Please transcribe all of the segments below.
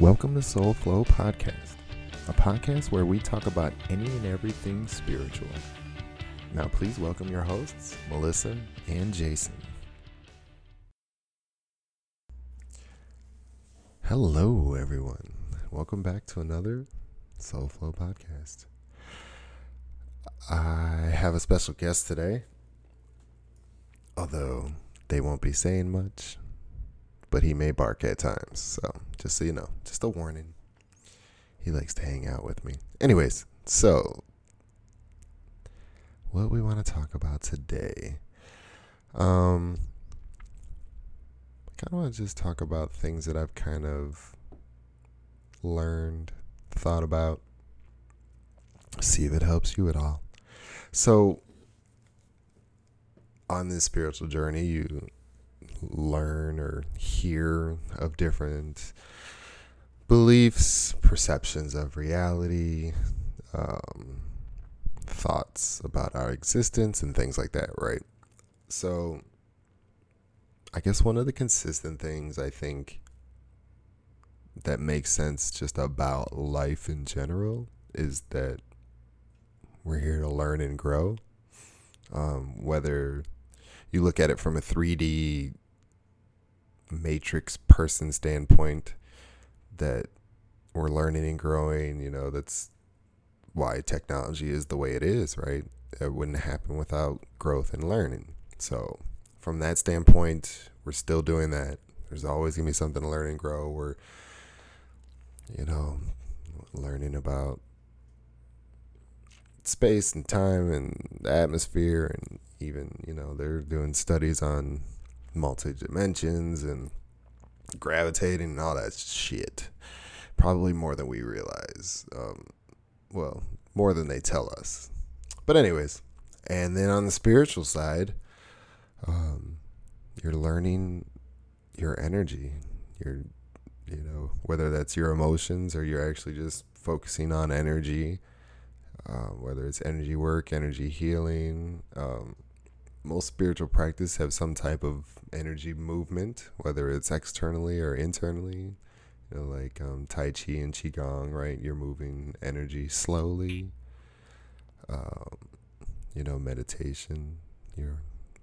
Welcome to Soul Flow Podcast, a podcast where we talk about any and everything spiritual. Now, please welcome your hosts, Melissa and Jason. Hello, everyone. Welcome back to another Soul Flow Podcast. I have a special guest today, although they won't be saying much but he may bark at times. So just so you know, just a warning. He likes to hang out with me. Anyways, so what we want to talk about today. Um I kind of want to just talk about things that I've kind of learned, thought about, see if it helps you at all. So on this spiritual journey, you learn or hear of different beliefs, perceptions of reality, um, thoughts about our existence, and things like that, right? So, I guess one of the consistent things I think that makes sense just about life in general is that we're here to learn and grow. Um, whether you look at it from a 3D matrix person standpoint that we're learning and growing, you know, that's why technology is the way it is, right? It wouldn't happen without growth and learning. So, from that standpoint, we're still doing that. There's always going to be something to learn and grow. We're, you know, learning about space and time and atmosphere and even, you know, they're doing studies on multi dimensions and gravitating and all that shit. Probably more than we realize. Um, well, more than they tell us. But, anyways, and then on the spiritual side, um, you're learning your energy, your, you know, whether that's your emotions or you're actually just focusing on energy, uh, whether it's energy work, energy healing, um, most spiritual practice have some type of energy movement, whether it's externally or internally. You know, like um, Tai Chi and Qigong, right? You're moving energy slowly. Um, you know, meditation, you're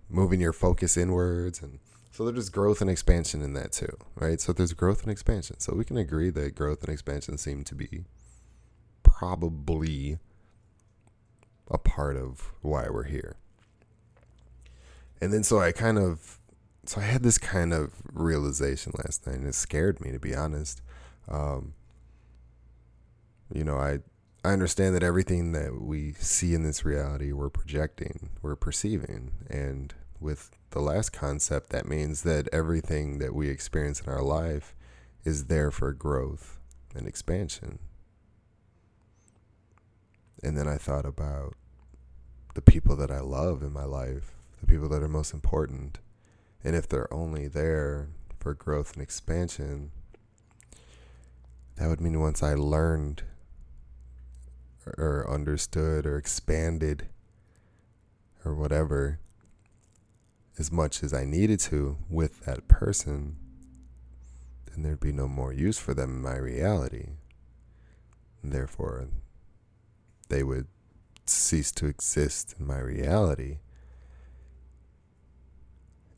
moving your focus inwards. And so there's growth and expansion in that too, right? So there's growth and expansion. So we can agree that growth and expansion seem to be probably a part of why we're here and then so I kind of so I had this kind of realization last night, and it scared me to be honest. Um, you know, I I understand that everything that we see in this reality we're projecting, we're perceiving, and with the last concept, that means that everything that we experience in our life is there for growth and expansion. And then I thought about the people that I love in my life the people that are most important. And if they're only there for growth and expansion, that would mean once I learned or understood or expanded or whatever as much as I needed to with that person, then there'd be no more use for them in my reality. And therefore, they would cease to exist in my reality.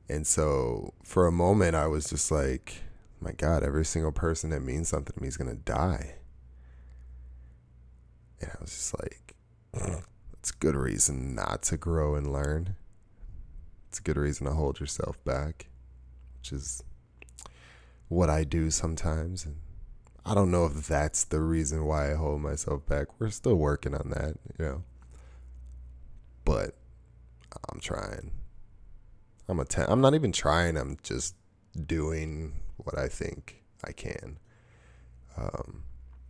And so for a moment, I was just like, my God, every single person that means something to me is going to die. And I was just like, it's a good reason not to grow and learn. It's a good reason to hold yourself back, which is what I do sometimes. And I don't know if that's the reason why I hold myself back. We're still working on that, you know. But I'm trying. I'm a ten. I'm not even trying. I'm just doing what I think I can. Um,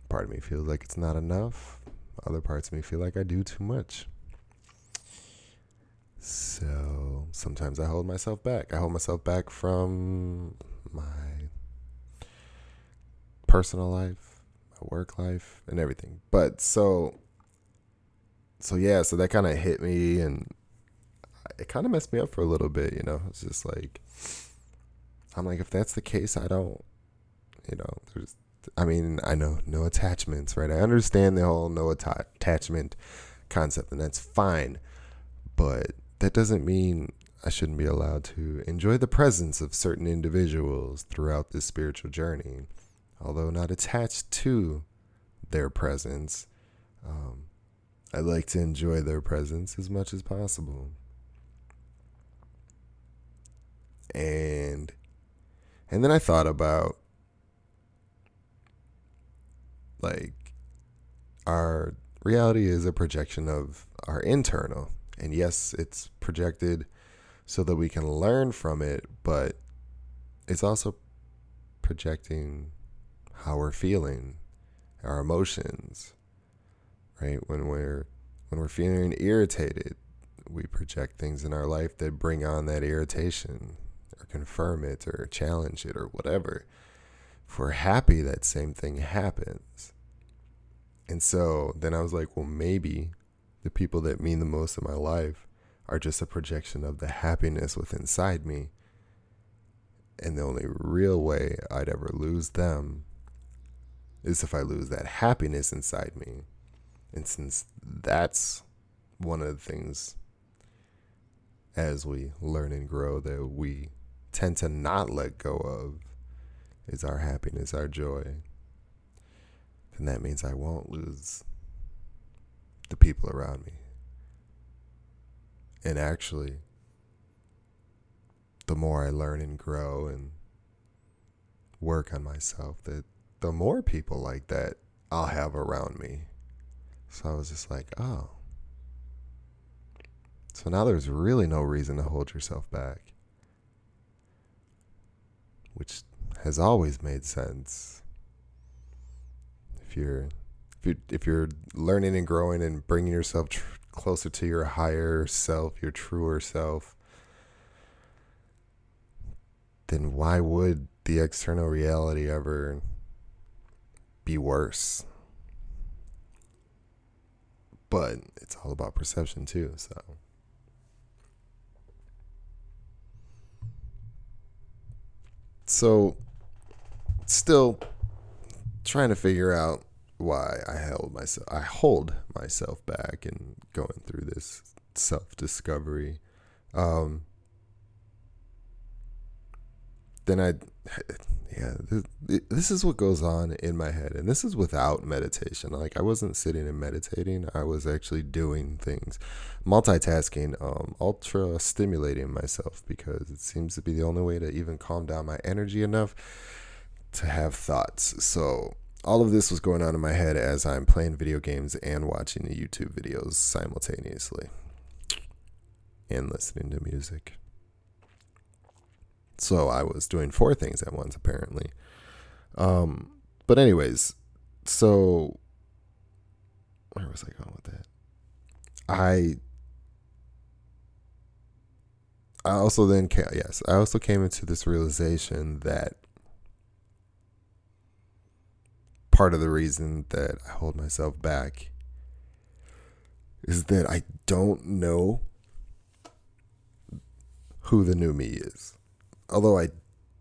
part of me feels like it's not enough. Other parts of me feel like I do too much. So sometimes I hold myself back. I hold myself back from my personal life, my work life, and everything. But so, so yeah, so that kind of hit me, and it kind of messed me up for a little bit, you know. It's just like I'm like, if that's the case, I don't, you know, there's I mean, I know no attachments, right? I understand the whole no atta- attachment concept, and that's fine. But that doesn't mean I shouldn't be allowed to enjoy the presence of certain individuals throughout this spiritual journey, although not attached to their presence. Um, I'd like to enjoy their presence as much as possible. And and then I thought about like our reality is a projection of our internal. And yes, it's projected so that we can learn from it, but it's also projecting how we're feeling, our emotions. Right? When we're when we're feeling irritated, we project things in our life that bring on that irritation or confirm it or challenge it or whatever. If we're happy, that same thing happens. And so then I was like, well, maybe the people that mean the most in my life are just a projection of the happiness within inside me. And the only real way I'd ever lose them is if I lose that happiness inside me. And since that's one of the things as we learn and grow that we tend to not let go of is our happiness, our joy. Then that means I won't lose the people around me. And actually, the more I learn and grow and work on myself, that the more people like that I'll have around me. So I was just like, oh. So now there's really no reason to hold yourself back, which has always made sense. If you're if you're, if you're learning and growing and bringing yourself tr- closer to your higher self, your truer self, then why would the external reality ever be worse? But it's all about perception too, so. So, still trying to figure out why I held myself I hold myself back and going through this self discovery. Um, then I, yeah, this, this is what goes on in my head, and this is without meditation. Like I wasn't sitting and meditating; I was actually doing things, multitasking, um, ultra stimulating myself because it seems to be the only way to even calm down my energy enough to have thoughts. So all of this was going on in my head as I'm playing video games and watching the YouTube videos simultaneously and listening to music. So I was doing four things at once, apparently. Um, but, anyways, so where was I going with that? I. I also then came, yes, I also came into this realization that part of the reason that I hold myself back is that I don't know who the new me is. Although I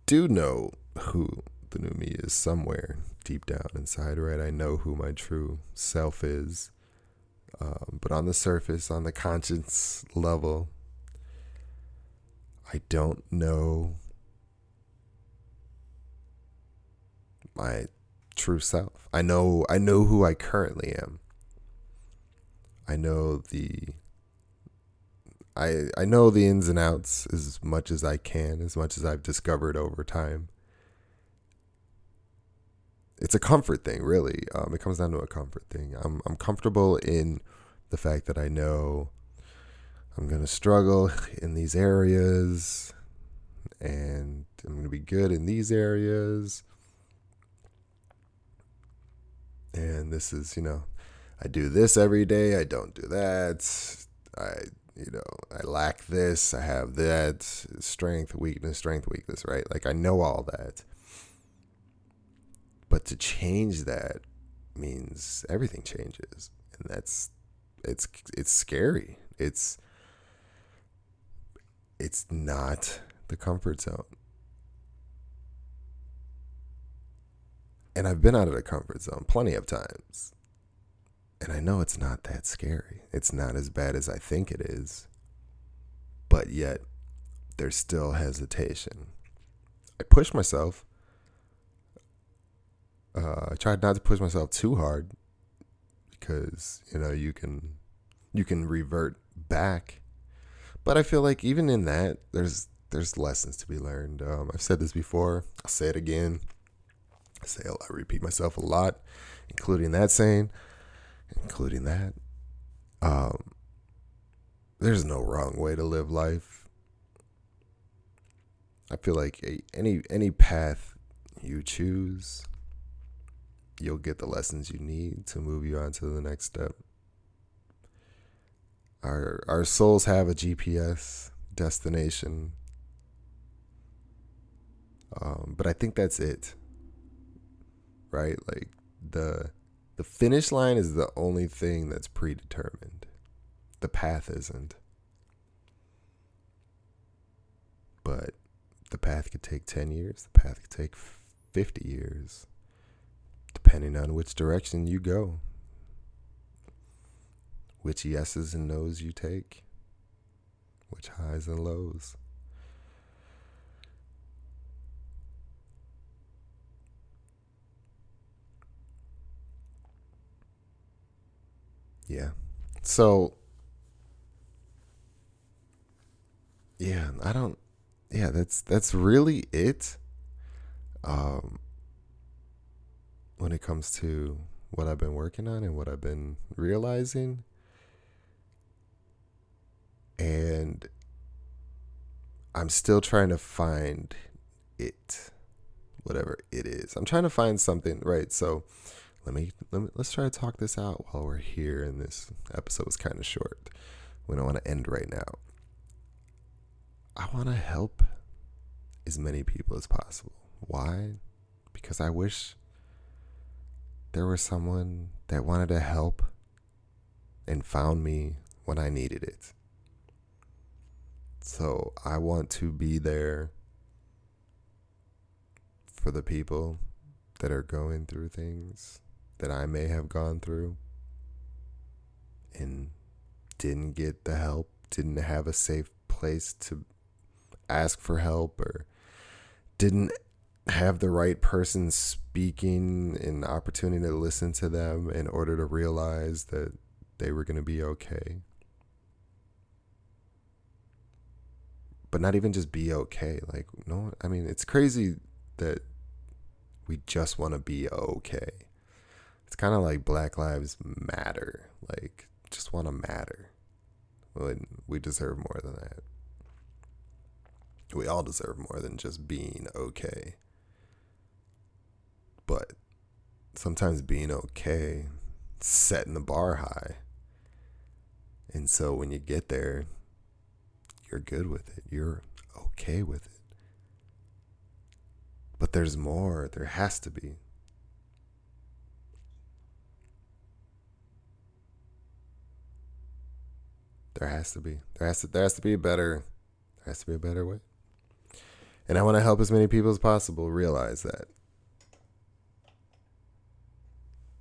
do know who the new me is somewhere deep down inside, right? I know who my true self is. Um, but on the surface, on the conscience level, I don't know my true self. I know I know who I currently am. I know the I I know the ins and outs as much as I can, as much as I've discovered over time. It's a comfort thing, really. Um, it comes down to a comfort thing. I'm I'm comfortable in the fact that I know I'm gonna struggle in these areas, and I'm gonna be good in these areas and this is you know i do this every day i don't do that i you know i lack this i have that strength weakness strength weakness right? Like i know all that. But to change that means everything changes. And that's it's it's scary. It's it's not the comfort zone. And I've been out of the comfort zone plenty of times. And I know it's not that scary. It's not as bad as I think it is. But yet, there's still hesitation. I push myself. Uh, I tried not to push myself too hard because you know you can you can revert back. But I feel like even in that, there's there's lessons to be learned. Um, I've said this before. I'll say it again. I say I repeat myself a lot, including that saying, including that. Um, there's no wrong way to live life. I feel like a, any any path you choose, you'll get the lessons you need to move you on to the next step. Our our souls have a GPS destination. Um, but I think that's it. Right? Like the the finish line is the only thing that's predetermined. The path isn't. But the path could take 10 years, the path could take 50 years, depending on which direction you go, which yeses and nos you take, which highs and lows. Yeah. So, yeah, I don't yeah, that's that's really it. Um, when it comes to what I've been working on and what I've been realizing, and I'm still trying to find it, whatever it is. I'm trying to find something right. So let me, let me let's try to talk this out while we're here. And this episode was kind of short. We don't want to end right now. I want to help as many people as possible. Why? Because I wish there was someone that wanted to help and found me when I needed it. So I want to be there for the people that are going through things that I may have gone through and didn't get the help, didn't have a safe place to ask for help or didn't have the right person speaking and opportunity to listen to them in order to realize that they were going to be okay. But not even just be okay. Like, no, I mean, it's crazy that we just want to be okay. It's kind of like Black Lives Matter. Like, just want to matter. We deserve more than that we all deserve more than just being okay. But sometimes being okay, setting the bar high. And so when you get there, you're good with it. You're okay with it. But there's more. There has to be. There has to be. There has to there has to be a better there has to be a better way. And I want to help as many people as possible realize that,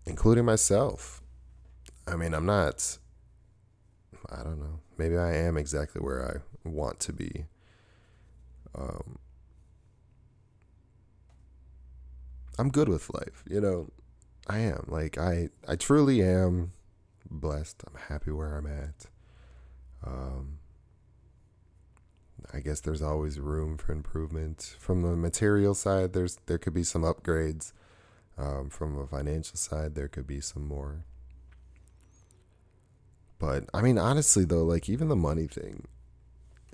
including myself. I mean, I'm not, I don't know, maybe I am exactly where I want to be. Um, I'm good with life, you know. I am like I I truly am blessed. I'm happy where I'm at. Um, I guess there's always room for improvement. From the material side, there's there could be some upgrades. Um, from a financial side, there could be some more. But I mean, honestly though, like even the money thing,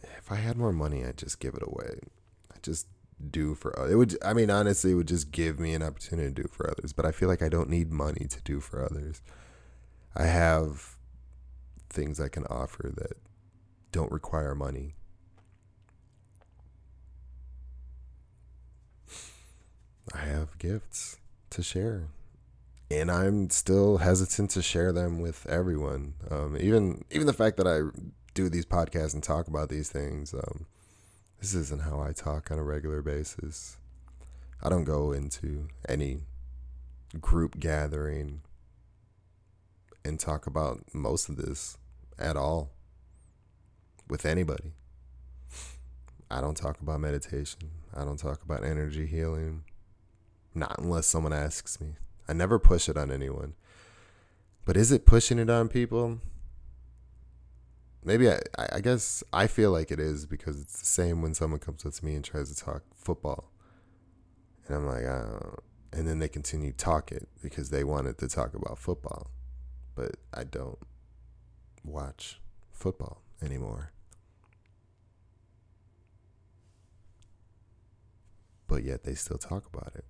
if I had more money, I'd just give it away. I just do for it would. I mean, honestly, it would just give me an opportunity to do for others. But I feel like I don't need money to do for others. I have things I can offer that don't require money I have gifts to share. And I'm still hesitant to share them with everyone. Um, even even the fact that I do these podcasts and talk about these things, um, this isn't how I talk on a regular basis. I don't go into any group gathering and talk about most of this at all with anybody. I don't talk about meditation. I don't talk about energy healing. Not unless someone asks me. I never push it on anyone. But is it pushing it on people? Maybe I, I guess I feel like it is because it's the same when someone comes up to me and tries to talk football. And I'm like, uh, and then they continue talk it because they wanted to talk about football. But I don't watch football anymore. But yet they still talk about it.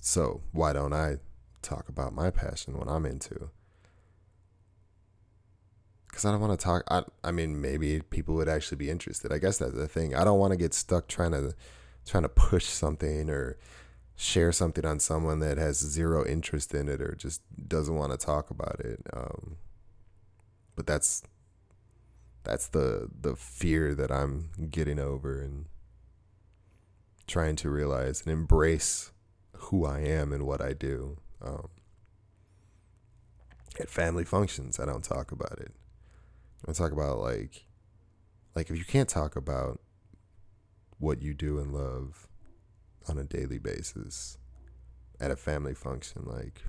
So why don't I talk about my passion, what I'm into? Because I don't want to talk. I, I mean, maybe people would actually be interested. I guess that's the thing. I don't want to get stuck trying to trying to push something or share something on someone that has zero interest in it or just doesn't want to talk about it. Um, but that's that's the the fear that I'm getting over and trying to realize and embrace who I am and what I do. Um, at family functions, I don't talk about it. I talk about like, like if you can't talk about what you do and love on a daily basis at a family function, like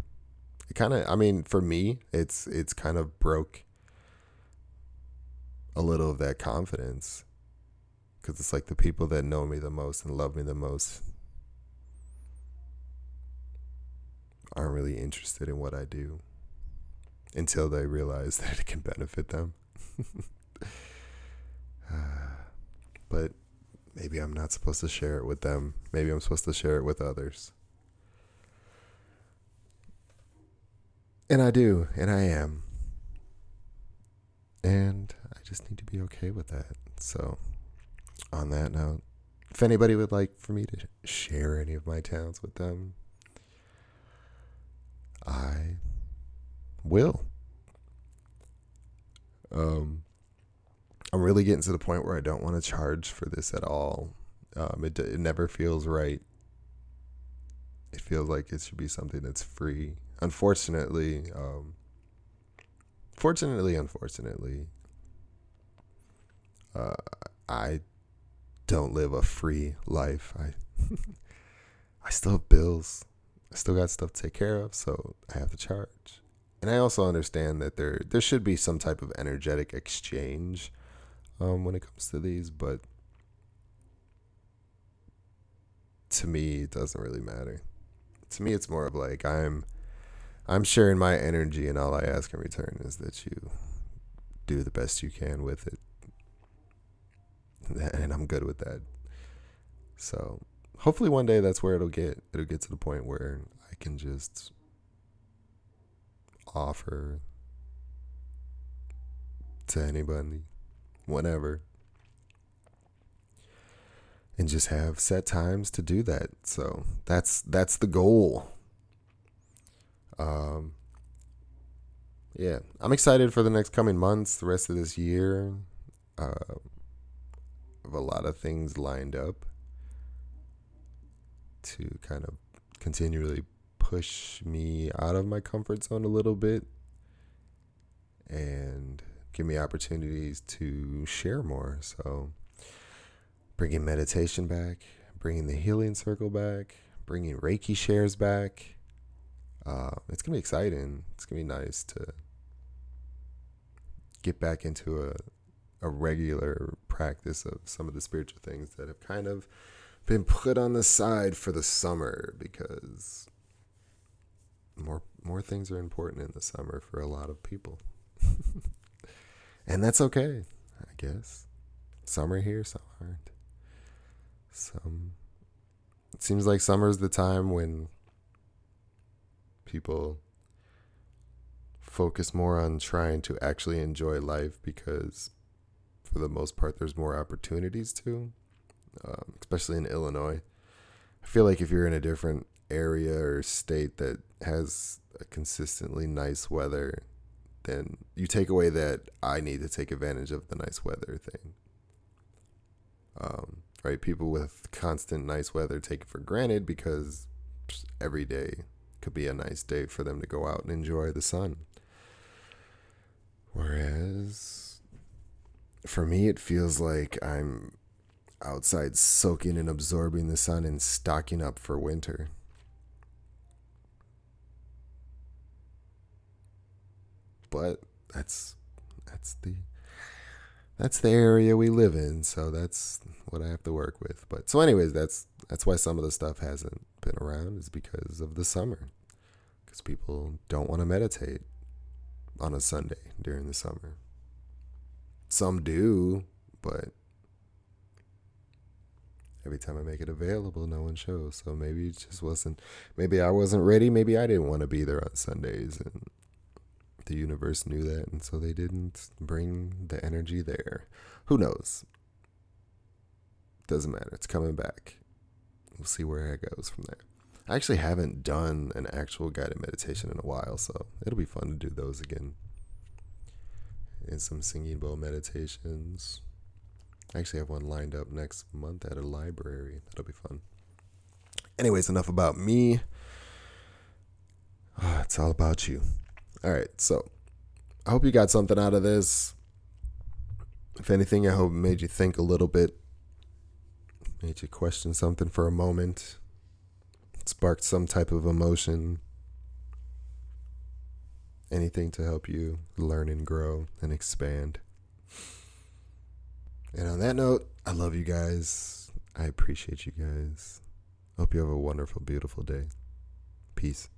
it kind of. I mean, for me, it's it's kind of broke a little of that confidence because it's like the people that know me the most and love me the most aren't really interested in what I do until they realize that it can benefit them. but maybe I'm not supposed to share it with them. Maybe I'm supposed to share it with others. And I do, and I am. And just need to be okay with that. So, on that note, if anybody would like for me to share any of my talents with them, I will. Um, I'm really getting to the point where I don't want to charge for this at all. Um, it it never feels right. It feels like it should be something that's free. Unfortunately, um, fortunately, unfortunately, uh, I don't live a free life. I I still have bills. I still got stuff to take care of, so I have to charge. And I also understand that there there should be some type of energetic exchange um, when it comes to these, but to me, it doesn't really matter. To me, it's more of like I'm I'm sharing my energy, and all I ask in return is that you do the best you can with it, and I'm good with that. So hopefully one day that's where it'll get. It'll get to the point where I can just offer to anybody, whenever, and just have set times to do that. So that's that's the goal. Um, yeah, I'm excited for the next coming months, the rest of this year. Uh, have a lot of things lined up to kind of continually push me out of my comfort zone a little bit and give me opportunities to share more. So, bringing meditation back, bringing the healing circle back, bringing Reiki shares back. Uh, it's gonna be exciting. It's gonna be nice to get back into a a regular practice of some of the spiritual things that have kind of been put on the side for the summer because more more things are important in the summer for a lot of people. and that's okay, I guess. Some are here, some aren't. Some it seems like summer is the time when people focus more on trying to actually enjoy life because for the most part there's more opportunities to um, especially in Illinois. I feel like if you're in a different area or state that has a consistently nice weather, then you take away that I need to take advantage of the nice weather thing. Um, right? People with constant nice weather take it for granted because every day could be a nice day for them to go out and enjoy the sun. Whereas for me, it feels like I'm outside soaking and absorbing the sun and stocking up for winter. But that's that's the that's the area we live in, so that's what I have to work with. But so anyways, that's that's why some of the stuff hasn't been around is because of the summer. Cuz people don't want to meditate on a Sunday during the summer. Some do, but every time I make it available, no one shows. So maybe it just wasn't, maybe I wasn't ready. Maybe I didn't want to be there on Sundays. And the universe knew that. And so they didn't bring the energy there. Who knows? Doesn't matter. It's coming back. We'll see where it goes from there. I actually haven't done an actual guided meditation in a while, so it'll be fun to do those again. And some singing bowl meditations. I actually have one lined up next month at a library. That'll be fun. Anyways, enough about me. Oh, it's all about you. All right, so I hope you got something out of this. If anything, I hope it made you think a little bit, made you question something for a moment sparked some type of emotion, anything to help you learn and grow and expand. And on that note, I love you guys. I appreciate you guys. Hope you have a wonderful, beautiful day. Peace.